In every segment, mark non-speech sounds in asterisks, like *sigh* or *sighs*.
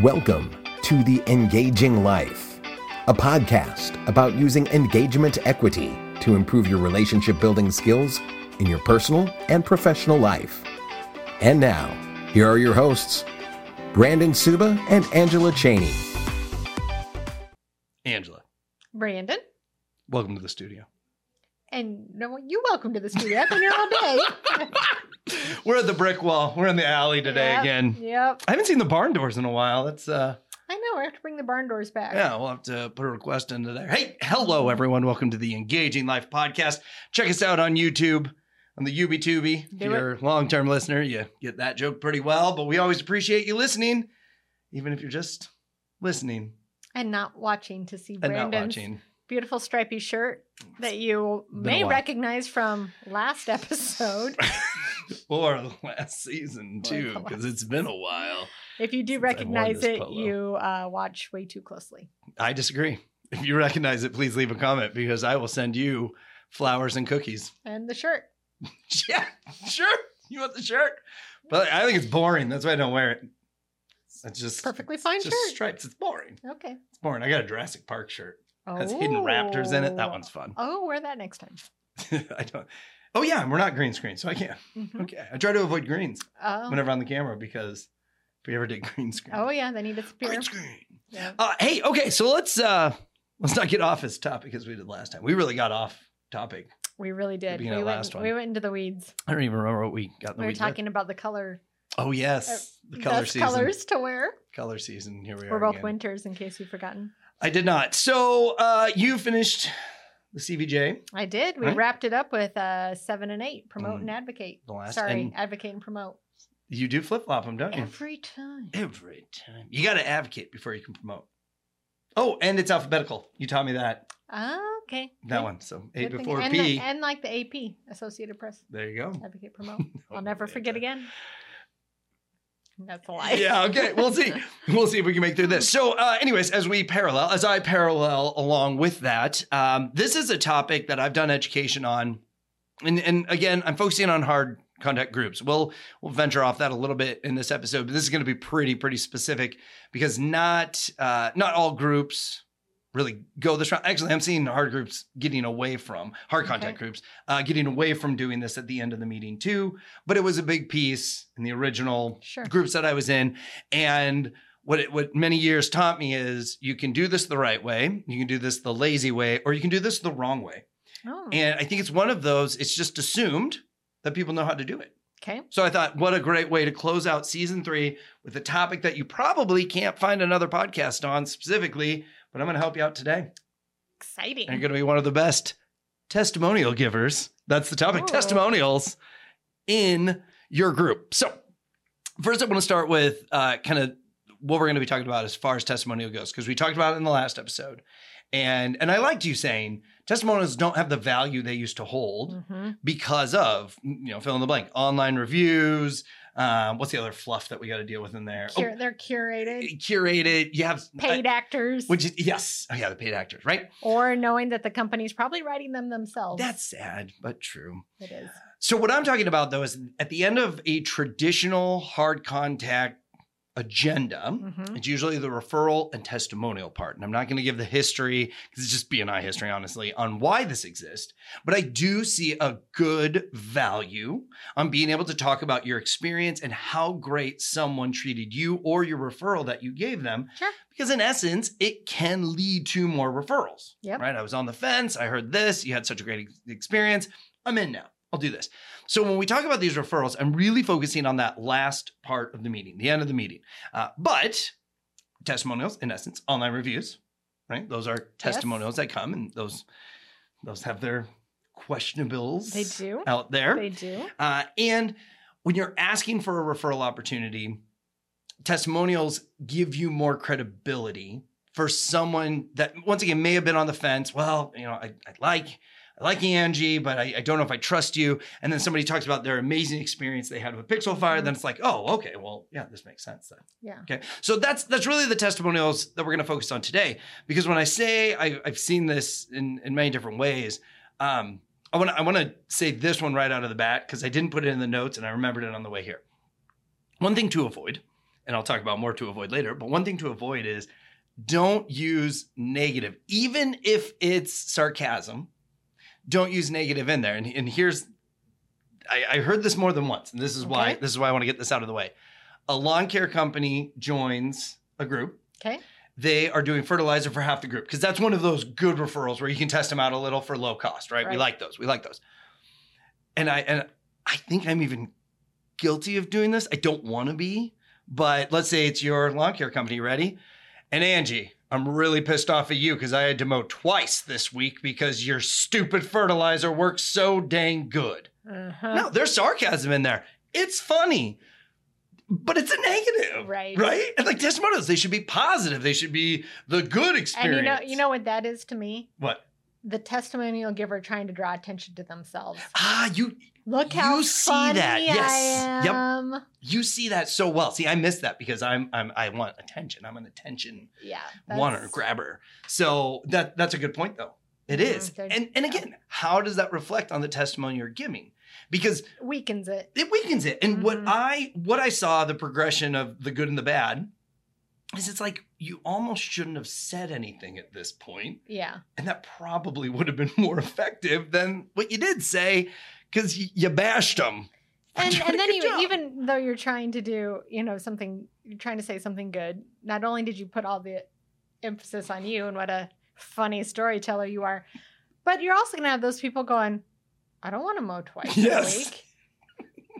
Welcome to The Engaging Life, a podcast about using engagement equity to improve your relationship building skills in your personal and professional life. And now, here are your hosts, Brandon Suba and Angela Cheney. Angela, Brandon. welcome to the studio. And no, you welcome to the studio. I've been here all day. *laughs* *laughs* We're at the brick wall. We're in the alley today Yep, again. Yep. I haven't seen the barn doors in a while. That's uh I know. I have to bring the barn doors back. yeah, we'll have to put a request into there. Hey, hello everyone. Welcome to the Engaging Life podcast. Check us out on YouTube on the UbiTubi. If you're a long-term listener, you get that joke pretty well, but we always appreciate you listening, even if you're just listening And not watching to see Brandon's watching. beautiful stripy shirt that you Been may recognize from last episode. *laughs* or the *laughs* last season too, because it's been a while. if you do Since I wore recognize it, polo. you uh, watch way too closely. I disagree. If you recognize it, please leave a comment because I will send you flowers and cookies. And the shirt. *laughs* yeah, sure. You want the shirt? But I think it's boring. That's why I don't wear it. It's just Perfectly fine it's just shirt. stripes. It's boring. Okay. It's boring. I got a Jurassic Park shirt. Oh. Has hidden raptors in it. That one's fun. Oh, wear that next time. *laughs* I don't. Oh yeah, we're not green screen, so I can't. Mhm. Okay, I try to avoid greens Oh. whenever on the camera because if we ever did green screen, oh yeah, then you disappear. green screen. Yeah. Uh, hey, okay, so let's uh let's not get off this topic as we did last time. We really got off topic. We really did. We went, last one. we went into the weeds. I don't even remember what we got. We were weeds with. talking about the color Oh yes, the color best season. colors to wear. Color season. Here we are. We're are. both again. winters, in case you've forgotten. I did not. So uh you finished the CVJ. I did. We Right. wrapped it up with uh, seven and eight. Promote Mm. and advocate. The last Sorry, and advocate and promote you do flip flop them, don't you? every time. Every time. You got to advocate before you can promote. Oh, and it's alphabetical. You taught me that Ah, okay. that Good. one. So A Good thing. before and, P. the- and like the AP, Associated Press, there you go. advocate, *laughs* promote. Oh, I'll never forget again. That's a lie. Yeah, okay. We'll see. *laughs* We'll see if we can make through this. So, uh, anyways, as we parallel, as I parallel along with that, um, this is a topic that I've done education on, and and again, I'm focusing on hard contact groups. We'll we'll venture off that a little bit in this episode, but this is going to be pretty pretty specific because not uh, not all groups really go this route. Actually, I'm seeing hard groups getting away from hard contact Okay. groups, uh, getting away from doing this at the end of the meeting too. But it was a big piece in the original Sure. groups that I was in. And what it, what many years taught me is you can do this the right way, you can do this the lazy way, or you can do this the wrong way. Oh, And I think it's one of those. It's just assumed that people know how to do it. okay. So I thought, what a great way to close out season three with a topic that you probably can't find another podcast on specifically, but I'm going to help you out today. Exciting. And you're going to be one of the best testimonial givers. That's the topic Oh. testimonials in your group. So, first, I want to start with uh, kind of what we're going to be talking about as far as testimonial goes, because we talked about it in the last episode. And, and I liked you saying testimonials don't have the value they used to hold hmm because of, you know, fill in the blank, online reviews. Um, what's the other fluff that we got to deal with in there? Cur- they're oh, curated, curated. You have paid actors, which is, yes. Oh, yeah, the paid actors, right? or knowing that the company's probably writing them themselves. That's sad, but true. it is. So what I'm talking about though is at the end of a traditional hard contact agenda, Mhm. it's usually the referral and testimonial part. And I'm not going to give the history because it's just BNI history, honestly, on why this exists. But I do see a good value on being able to talk about your experience and how great someone treated you or your referral that you gave them. Sure. Because in essence, it can lead to more referrals. Yep. Right. I was on the fence. I heard this. You had such a great ex- experience. I'm in now. I'll do this. So when we talk about these referrals, I'm really focusing on that last part of the meeting, the end of the meeting. Uh, but testimonials, in essence, online reviews, right? Those are testimonials that come, and those those have their questionables. They do. out there. They do. Uh, and when you're asking for a referral opportunity, testimonials give you more credibility for someone that, once again, may have been on the fence. Well, you know, I, I like. I like Angie, but I, I don't know if I trust you. And then somebody talks about their amazing experience they had with Pixel Fire. Then it's like, oh, okay, well, yeah, this makes sense then. Yeah. Okay, so that's that's really the testimonials that we're going to focus on today. Because when I say I, I've seen this in in many different ways, um, I want I want to say this one right out of the bat because I didn't put it in the notes and I remembered it on the way here. One thing to avoid and I'll talk about more to avoid later. But one thing to avoid is don't use negative, even if it's sarcasm. Don't use negative in there. And, and here's, I, I heard this more than once, and this is why Okay. this is why I want to get this out of the way. A lawn care company joins a group Okay. they are doing fertilizer for half the group because that's one of those good referrals where you can test them out a little for low cost, right? We like those. We like those. And I and I think I'm even guilty of doing this. I don't want to be, but let's say it's your lawn care company, ready? And Angie, I'm really pissed off at you because I had to mow twice this week because your stupid fertilizer works so dang good. Uh-huh. No, there's sarcasm in there. It's funny, but it's a negative. Right. Right? And like testimonials, they should be positive. They should be the good And experience. you know, you know what that is to me? what? The testimonial giver trying to draw attention to themselves. Ah, you Look how You see that. Yes. Yep. you see that so well. See, I miss that because I'm I'm I want attention. I'm an attention Yeah. wanter, grabber. So that that's a good point though. It Mhm, is. they're- And and yeah. again, how does that reflect on the testimony you're giving? Because Weakens it. it weakens it. And what Mhm. I what I saw the progression of the good and the bad is it's like you almost shouldn't have said anything at this point, Yeah. and that probably would have been more *laughs* effective than what you did say because you, you bashed them. And and then good even even though you're trying to do, you know, something you're trying to say something good, not only did you put all the emphasis on you and what a funny storyteller you are, but you're also gonna have those people going, I don't want to mow twice Yes. a week.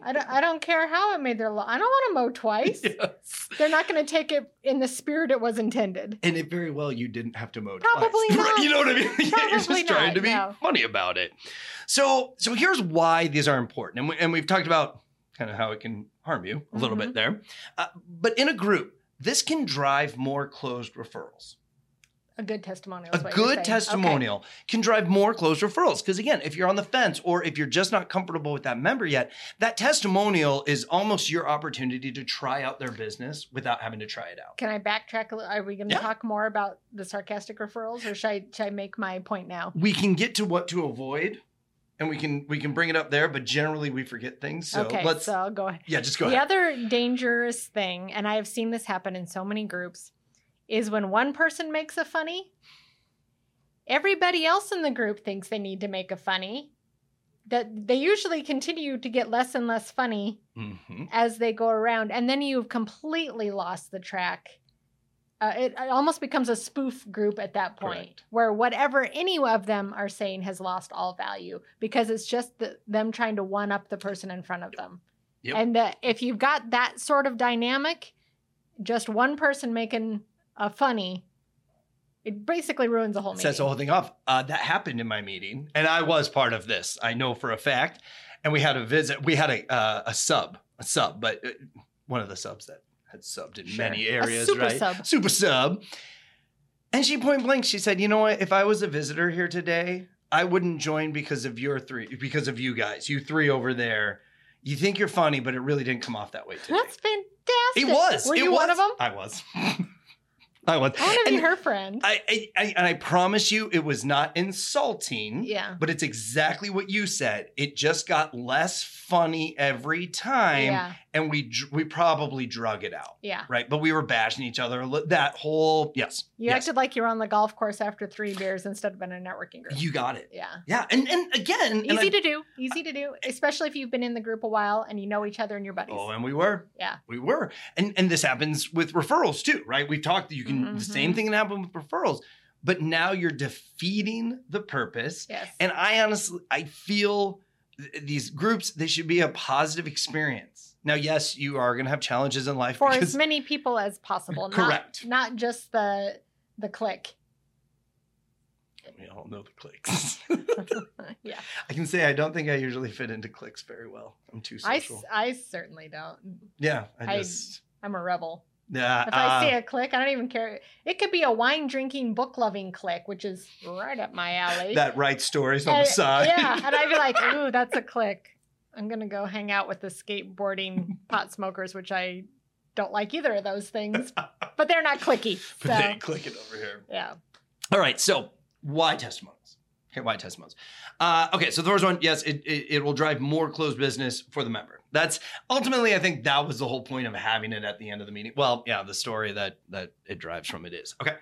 I don't I don't care how it made their law. I don't want to mow twice. *laughs* Yes. They're not gonna take it in the spirit it was intended. And it very well you didn't have to mow Probably *laughs* twice. not. You know what I mean? Yeah, *laughs* you're just Probably trying to be no. funny about it. So so here's why these are important, and we, and we've talked about kind of how it can harm you a little Mm-hmm. bit there, uh, but in a group, this can drive more closed referrals. A good testimonial. A is what you're good testimonial can drive more closed referrals because again, if you're on the fence or if you're just not comfortable with that member yet, that testimonial is almost your opportunity to try out their business without having to try it out. Can I backtrack a little? Are we going to Yeah. talk more about the sarcastic referrals, or should I, should I make my point now? we can get to what to avoid and we can we can bring it up there but generally we forget things so okay, let's so I'll go ahead. yeah just go the ahead the other dangerous thing, and I have seen this happen in so many groups, is when one person makes a funny, everybody else in the group thinks they need to make a funny. That they usually continue to get less and less funny Mhm. as they go around, and then you've completely lost the track. Uh, it, it almost becomes a spoof group at that point, Correct. where whatever any of them are saying has lost all value because it's just the, them trying to one up the person in front of them. Yep. And uh, if you've got that sort of dynamic, just one person making a funny, it basically ruins the whole meeting. sets the whole thing off uh, that happened in my meeting and i was part of this i know for a fact and we had a visit we had a uh, a sub a sub but uh, one of the subs that had subbed in Sure. many areas super right sub. super sub and she point blank she said you know what if i was a visitor here today i wouldn't join because of your three because of you guys you three over there you think you're funny but it really didn't come off that way today That's fantastic. it was Were it you was. one of them? i was *laughs* i want to be And her friend. I, I, I and I promise you, it was not insulting. yeah. But it's exactly what you said. It just got less funny every time, Yeah. And we we probably drug it out, Yeah. right? But we were bashing each other. That whole yes, You yes, acted like you were on the golf course after three beers instead of in a networking group. you got it. yeah. Yeah, and and again, and Easy I- to do. Easy to do, especially if you've been in the group a while and you know each other and your buddies. Oh, and we were. Yeah. We were. And and this happens with referrals too, right? We've talked you can the same Mhm. thing can happen with referrals, but now you're defeating the purpose. yes. And I honestly I feel th- these groups they should be a positive experience. Now, yes, you are going to have challenges in life For because as many people as possible. Correct. Not, not just the the click. we all know the clicks. *laughs* *laughs* yeah. I can say I don't think I usually fit into clicks very well. I'm too I, social. s- I certainly don't. yeah, I I- just I'm a rebel. yeah. If I uh, see a click, I don't even care. It could be a wine drinking, book loving click, which is right up my alley. that writes stories on And- the side. Yeah, and I'd be like, *laughs* ooh, that's a click. I'm gonna go hang out with the skateboarding *laughs* pot smokers, which I don't like either of those things, *laughs* but they're not clicky. but they So click it over here. yeah, All right, so why testimonials? Okay, why testimonials? Uh, okay, so the first one, yes, it, it it will drive more closed business for the member. That's ultimately, I think that was the whole point of having it at the end of the meeting. Well, yeah, the story that that it drives from it is okay.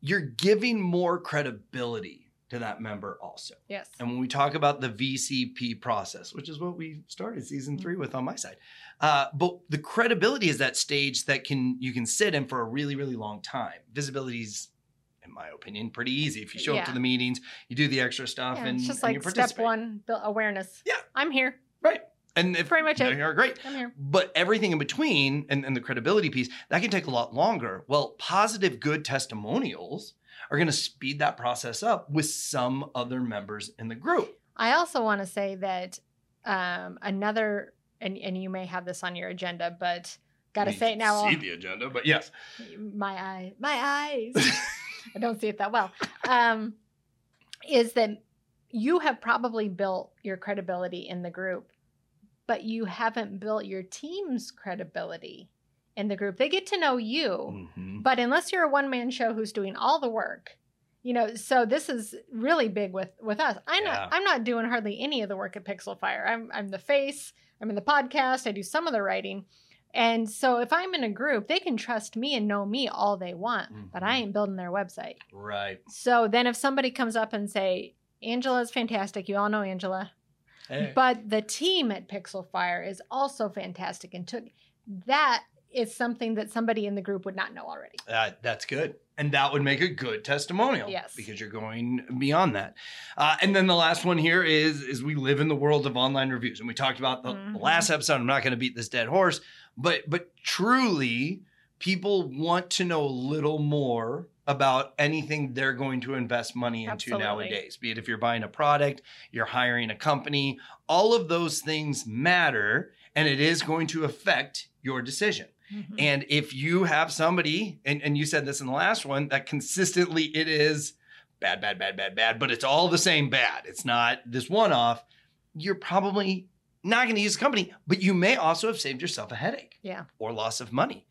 You're giving more credibility to that member also. Yes. And when we talk about the VCP process, which is what we started season three with on my side, uh, but the credibility is that stage that can you can sit in for a really really long time. Visibility's, in my opinion, pretty easy. If you show up to the meetings, you do the extra stuff, Yeah, and it's just and you like step one, build awareness. Yeah. I'm here. right? And if Pretty much it. you're great. I'm here. But everything in between and, and the credibility piece, that can take a lot longer. Well, positive, good testimonials are going to speed that process up with some other members in the group. I also want to say that um, another, and, and you may have this on your agenda, but got to You say it now. See the agenda, but yes. my eye, my eyes. *laughs* I don't see it that well. Um, is that you have probably built your credibility in the group, but you haven't built your team's credibility in the group. They get to know you, Mhm. but unless you're a one man show who's doing all the work, you know, so this is really big with with us. I'm Yeah. not I'm not doing hardly any of the work at Pixel Fire. I'm I'm the face. I'm in the podcast. I do some of the writing. And so if I'm in a group, they can trust me and know me all they want, but I Mhm. ain't building their website. Right. So then if somebody comes up and say, Angela's fantastic, you all know Angela. But the team at Pixel Fire is also fantastic and took that is something that somebody in the group would not know already. Uh, that's good. And that would make a good testimonial. Yes. Because you're going beyond that. Uh, and then the last one here is is we live in the world of online reviews. And we talked about the, the Mhm. last episode. I'm not going to beat this dead horse, but but truly, people want to know a little more about anything they're going to invest money into Absolutely. nowadays. Be it if you're buying a product, you're hiring a company, all of those things matter and it is going to affect your decision. Mhm. And if you have somebody, and, and you said this in the last one, that consistently it is bad, bad, bad, bad, bad, but it's all the same bad. It's not this one off. You're probably not going to use the company, but you may also have saved yourself a headache Yeah. or loss of money.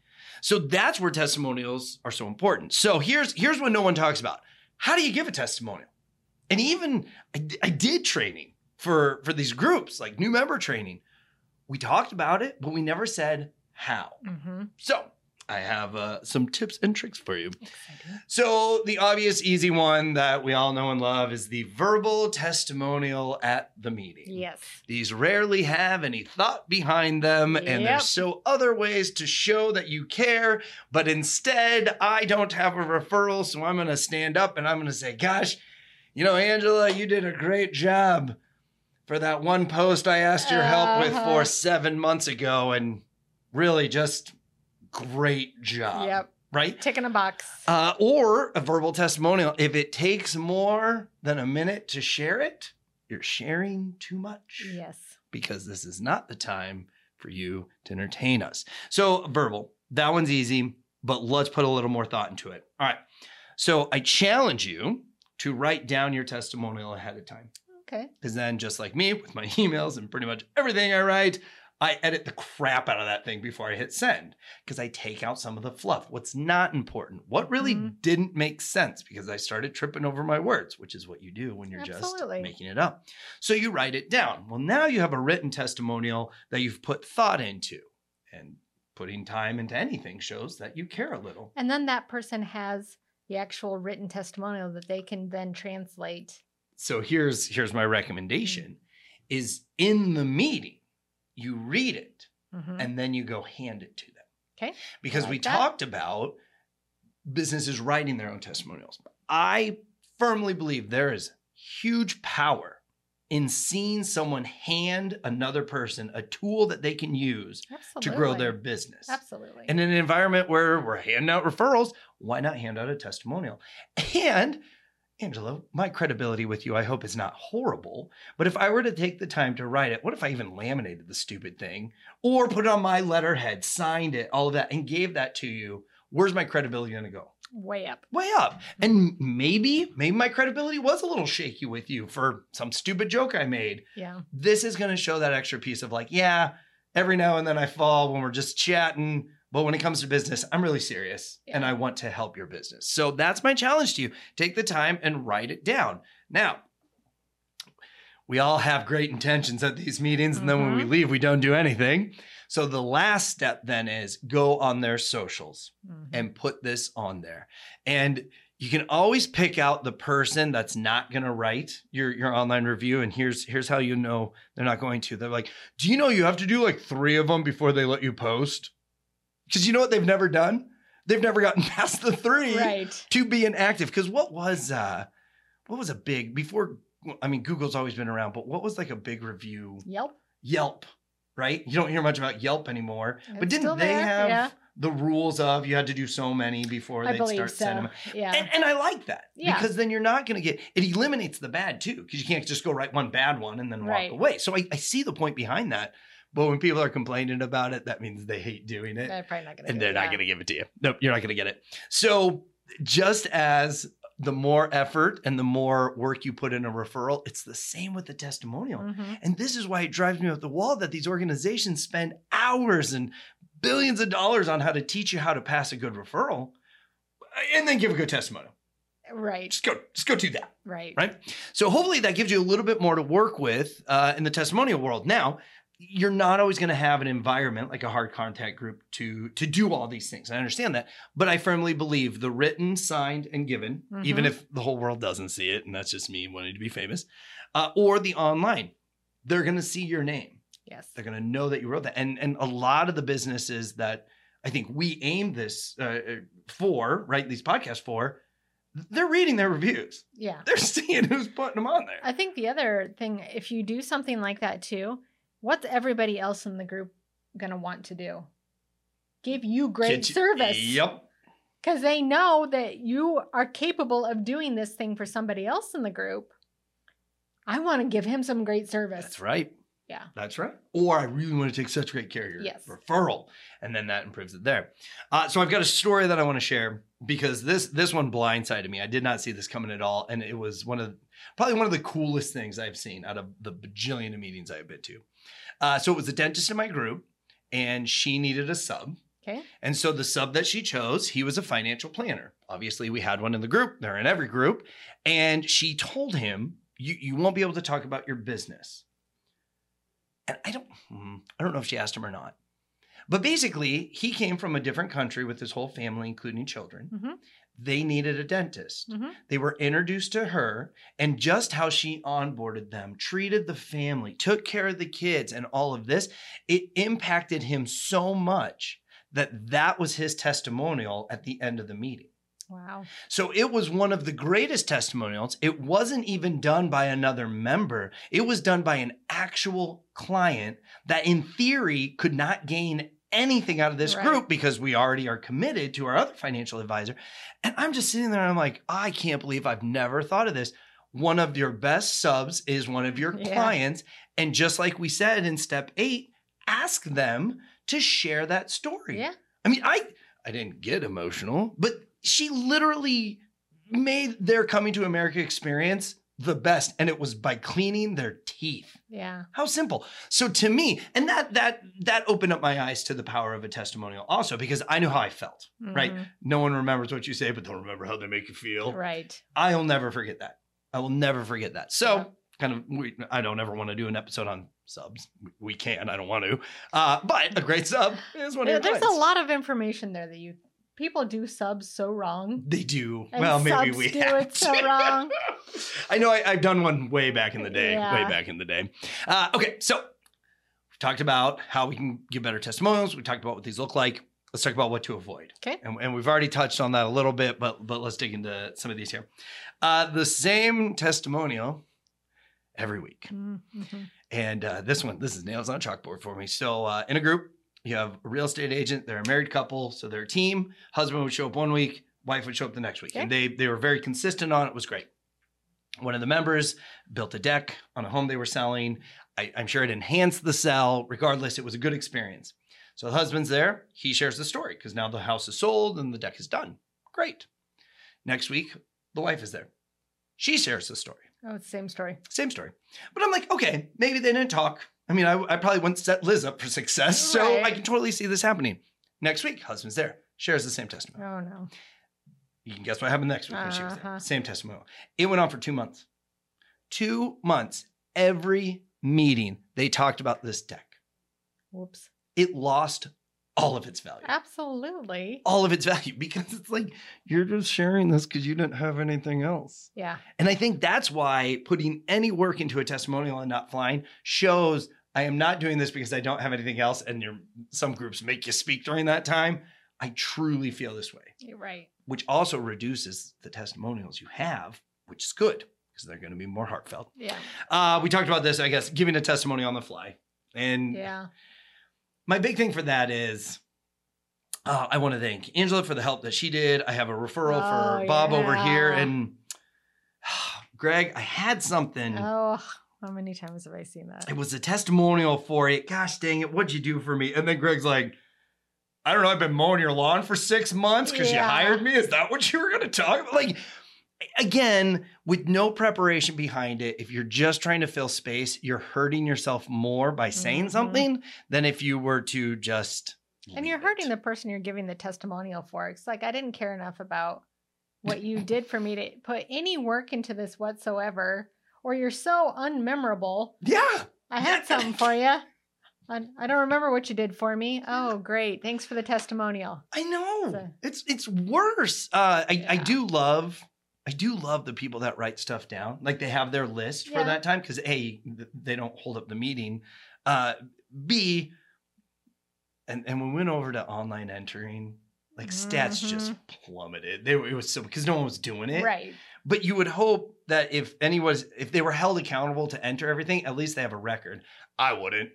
So that's where testimonials are so important. So here's here's what no one talks about. How do you give a testimonial? And even I did training for for these groups, like new member training. We talked about it, but we never said how. Mhm. So I have uh, some tips and tricks for you. Exciting. So the obvious, easy one that we all know and love is the verbal testimonial at the meeting. Yes. These rarely have any thought behind them, and there's so other ways to show that you care. But instead, I don't have a referral, so I'm going to stand up and I'm going to say, "Gosh, you know, Angela, you did a great job for that one post I asked your help with Uh-huh. for seven months ago, and really just great job." yep. Right? Tick in a box. Uh, or a verbal testimonial. If it takes more than a minute to share it, you're sharing too much yes. because this is not the time for you to entertain us. So, verbal, that one's easy, but let's put a little more thought into it. All right. So, I challenge you to write down your testimonial ahead of time. Okay. Because then, just like me with my *laughs* emails and pretty much everything I write, I edit the crap out of that thing before I hit send because I take out some of the fluff. What's not important, what really Mhm. didn't make sense because I started tripping over my words, which is what you do when you're Absolutely. just making it up. So you write it down. Well, now you have a written testimonial that you've put thought into, and putting time into anything shows that you care a little. And then that person has the actual written testimonial that they can then translate. so here's here's my recommendation is in the meeting you read it Mhm. and then you go hand it to them Okay. because I we that. talked about businesses writing their own testimonials i firmly believe there is huge power in seeing someone hand another person a tool that they can use Absolutely. to grow their business Absolutely. in an environment where we're handing out referrals, why not hand out a testimonial? And Angela, my credibility with you, I hope is not horrible. But if I were to take the time to write it, what if I even laminated the stupid thing or put it on my letterhead, signed it, all of that, and gave that to you? Where's my credibility going to go? Way up. Way up. And maybe, maybe my credibility was a little shaky with you for some stupid joke I made Yeah. this is going to show that extra piece of like, yeah, every now and then I fall when we're just chatting. But when it comes to business, I'm really serious and I want to help your business. So that's my challenge to you. Take the time and write it down. Now, we all have great intentions at these meetings, and then when we Mhm. leave, we don't do anything. So the last step then is go on their socials Mhm. and put this on there. And you can always pick out the person that's not going to write your your online review and here's here's how you know they're not going to. They're like, "Do you know you have to do like 3 of them before they let you post?" Cuz you know what they've never done? They've never gotten *laughs* past the 3 Right. to be inactive cuz what was uh what was a big before I mean Google's always been around, but what was like a big review? Yelp. Yelp, right? You don't hear much about Yelp anymore. but It's still didn't they have yeah. the rules of you had to do so many before I they'd start sending so. them? Yeah. And, and I like that Yeah. because then you're not going to get it eliminates the bad too because you can't just go write one bad one and then walk Right. away. So I, I see the point behind that. But when people are complaining about it, that means they hate doing it They're probably not going to. and they're not going to give it to you. Nope, you're not going to get it. So just as the more effort and the more work you put in a referral, it's the same with the testimonial. Mhm. And this is why it drives me up the wall that these organizations spend hours and billions of dollars on how to teach you how to pass a good referral and then give a good testimonial. Right. Just go, just go do that. Right. Right. So hopefully that gives you a little bit more to work with uh, in the testimonial world. Now, you're not always going to have an environment like a hard contact group to to do all these things. I understand that, but I firmly believe the written, signed, and given, even Mhm. if the whole world doesn't see it, and that's just me wanting to be famous, uh, or the online, they're going to see your name. Yes. They're going to know that you wrote that, and and a lot of the businesses that I think we aim this uh, for, right? These podcasts for, they're reading their reviews. Yeah. They're *laughs* seeing who's putting them on there. I think the other thing, if you do something like that too, what's everybody else in the group going to want to do? Give you great you- service. Yep. Because they know that you are capable of doing this thing for somebody else in the group. I want to give him some great service. That's right. Yeah. That's right. Or I really want to take such great care of your Yes. referral, and then that improves it there. Uh, so I've got a story that I want to share because this this one blindsided me. I did not see this coming at all, and it was one of probably one of the coolest things I've seen out of the bajillion of meetings I've been to. Uh, so it was a dentist in my group, and she needed a sub. Okay. And so the sub that she chose, he was a financial planner. Obviously, we had one in the group. They're in every group. And she told him, you, you won't be able to talk about your business. And I don't hmm, I don't know if she asked him or not. But basically, he came from a different country with his whole family, including children. Mhm. They needed a dentist. Mhm. They were introduced to her, and just how she onboarded them, treated the family, took care of the kids, and all of this, it impacted him so much that that was his testimonial at the end of the meeting. Wow. So it was one of the greatest testimonials. It wasn't even done by another member. It was done by an actual client that, in theory, could not gain anything out of this Right. group because we already are committed to our other financial advisor. And I'm just sitting there and I'm like, I can't believe I've never thought of this. One of your best subs is one of your *laughs* Yeah. clients. And just like we said in step eight, ask them to share that story. Yeah. I mean, I I didn't get emotional, but she literally made their coming to America experience the best, and it was by cleaning their teeth. Yeah. How simple. So to me, and that that that opened up my eyes to the power of a testimonial also because I knew how I felt. Right? Mhm. No one remembers what you say, but they'll remember how they make you feel. Right. I'll never forget that. I will never forget that. So Yeah. kind of we, I don't ever want to do an episode on subs. We can. I don't want to. Uh, but a great sub is one your There's a lot of information there that you people do subs so wrong. They do. And well, maybe we do have it so wrong. *laughs* I know I, I've done one way back in the day. Yeah. Way back in the day. Uh, okay, so we've talked about how we can give better testimonials. We talked about what these look like. Let's talk about what to avoid. Okay. And, and we've already touched on that a little bit, but but let's dig into some of these here. Uh, the same testimonial every week. Mhm. And uh, this one, this is nails on a chalkboard for me. So uh, in a group, you have a real estate agent. They're a married couple, so they're a team. Husband would show up one week, wife would show up the next week, and they they were very consistent on it. It was great. One of the members built a deck on a home they were selling. I, I'm sure it enhanced the sell. Regardless, it was a good experience. So the husband's there. He shares the story because now the house is sold and the deck is done. Great. Next week, the wife is there. She shares the story. Oh, it's the same story. Same story. But I'm like, okay, maybe they didn't talk. I mean, I, I probably wouldn't set Liz up for success. So I can totally see this happening. Next week, husband's there, shares the same testimony. Oh no. You can guess what happened next week when she was there. Uh-huh. Same testimony. It went on for two months. Two months. every meeting they talked about this deck. Whoops. It lost all of its value. Absolutely. All of its value *laughs* because it's like you're just sharing this because you didn't have anything else. Yeah. And I think that's why putting any work into a testimonial and not flying shows I am not doing this because I don't have anything else. And your some groups make you speak during that time. I truly feel this way, You're right. which also reduces the testimonials you have, which is good because they're going to be more heartfelt. Yeah. Uh, we talked about this, I guess, giving a testimony on the fly. And Yeah. My big thing for that is uh, I want to thank Angela for the help that she did. I have a referral for Oh, Bob over here. yeah. And *sighs* Greg, I had something. Oh, how many times have I seen that? It was a testimonial for it. Gosh dang it, what'd you do for me? And then Greg's like, I don't know, I've been mowing your lawn for six months because Yeah. you hired me. Is that what you were gonna talk about? Like again, with no preparation behind it, if you're just trying to fill space, you're hurting yourself more by saying Mhm. something than if you were to just And you're hurting it. the person you're giving the testimonial for. It's like I didn't care enough about what you did for me to put any work into this whatsoever, or you're so unmemorable. Yeah. I had *laughs* something for you. I, don't remember what you did for me. Oh, great. Thanks for the testimonial. I know. So- it's it's worse. Uh, I, I do love I do love the people that write stuff down. Like they have their list for that time because a they don't hold up the meeting. Uh, B and and we went over to online entering. Like stats just plummeted. They were, it was so because no one was doing it. Right. But you would hope that if anyone's if they were held accountable to enter everything, at least they have a record. I wouldn't.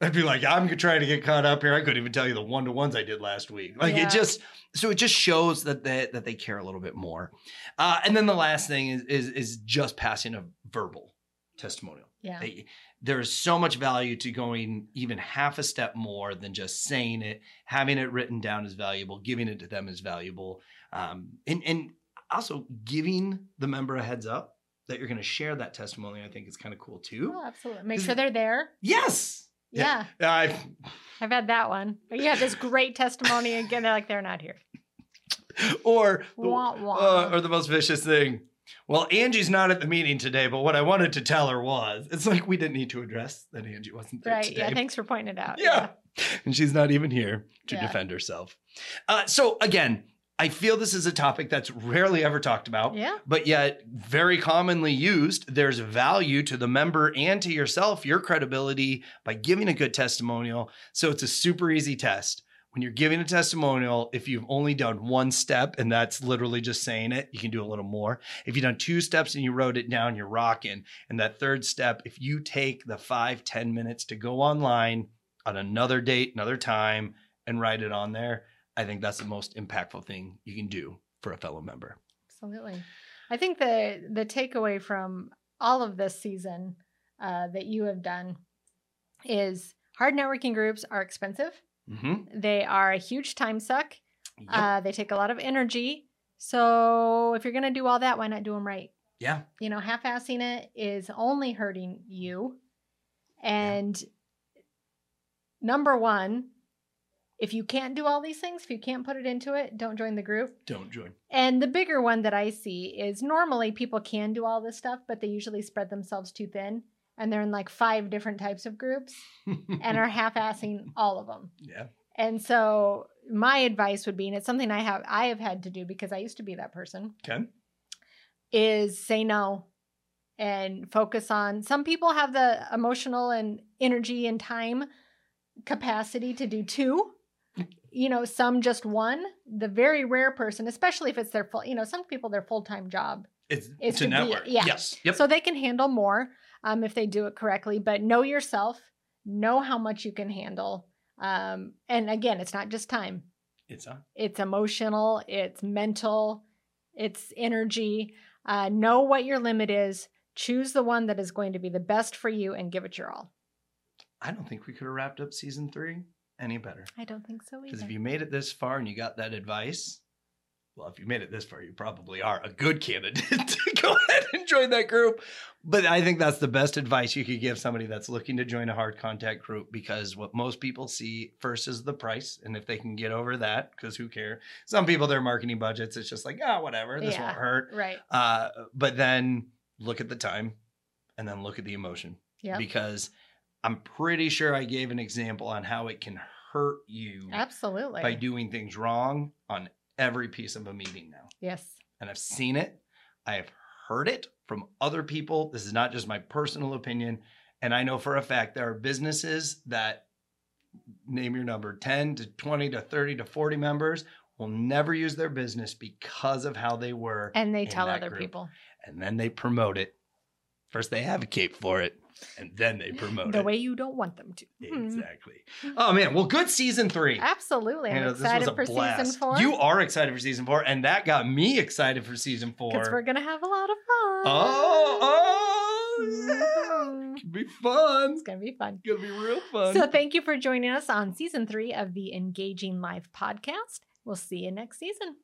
I'd be like, I'm trying to get caught up here. I couldn't even tell you the one to ones I did last week. Like Yeah. it just so it just shows that they that they care a little bit more. Uh, and then the last thing is is is just passing a verbal testimonial. Yeah. They- there's so much value to going even half a step more than just saying it. Having it written down is valuable. Giving it to them is valuable. Um, and and also giving the member a heads up that you're going to share that testimony. I think is kind of cool too. Oh, absolutely. Make sure they're there. Yes. Yeah. I've, I've had that one. But you have this great testimony again. They're like, they're not here. or Wah, wah. uh, or the most vicious thing. Well, Angie's not at the meeting today, but what I wanted to tell her was, it's like we didn't need to address that Angie wasn't there Right. today. Yeah. Thanks for pointing it out. Yeah. And she's not even here to Yeah. defend herself. Uh, so, again, I feel this is a topic that's rarely ever talked about, Yeah. but yet very commonly used. There's value to the member and to yourself, your credibility by giving a good testimonial. So, it's a super easy test. When you're giving a testimonial, if you've only done one step and that's literally just saying it, you can do a little more. If you've done two steps and you wrote it down, you're rocking. And that third step, if you take the five ten minutes to go online on another date, another time, and write it on there, I think that's the most impactful thing you can do for a fellow member. Absolutely. I think the the takeaway from all of this season uh, that you have done is hard networking groups are expensive. Mm-hmm. They are a huge time suck. Yep. Uh, they take a lot of energy. So if you're going to do all that, why not do them right? yeah. You know, half-assing it is only hurting you. And number one, if you can't do all these things, if you can't put it into it, don't join the group. Don't join. And the bigger one that I see is normally people can do all this stuff, but they usually spread themselves too thin and they're in like five different types of groups and are *laughs* half-assing all of them. yeah. And so my advice would be, and it's something I have I have had to do because I used to be that person, Okay. is say no and focus on some people have the emotional and energy and time capacity to do two. You know, some just one. The very rare person, especially if it's their full, you know, some people their full-time job It's Is to, to be- network. yeah. Yes. Yep. so they can handle more um, if they do it correctly. But know yourself, know how much you can handle. Um, and again, it's not just time; it's on. it's emotional, it's mental, it's energy. Uh, know what your limit is. Choose the one that is going to be the best for you, and give it your all. I don't think we could have wrapped up season three any better. I don't think so either. Because if you made it this far and you got that advice, well, if you made it this far, you probably are a good candidate *laughs* to go ahead and join that group. But I think that's the best advice you could give somebody that's looking to join a hard contact group because what most people see first is the price. And if they can get over that, because who cares? Some people, their marketing budgets, it's just like, ah, whatever, this Yeah. won't hurt. right. Uh, but then look at the time and then look at the emotion Yeah. because I'm pretty sure I gave an example on how it can hurt you Absolutely. by doing things wrong on every piece of a meeting now. yes. And I've seen it. I have heard it from other people. This is not just my personal opinion. And I know for a fact there are businesses that name your number 10 to 20 to 30 to 40 members will never use their business because of how they were. And they tell other group. people And then they promote it. First, they advocate for it, and then they *laughs* promote the it. way you don't want them to. Hmm. Exactly. Oh man, well, good season three. Absolutely. I'm You know, excited for blast. season four. You are excited for season four, and that got me excited for season four. Because we're to have a lot of fun. Oh, oh, yeah. Mhm. Could be fun. It's to be fun. It's gonna be real fun. So, thank you for joining us on season three of the Engaging Life podcast. We'll see you next season.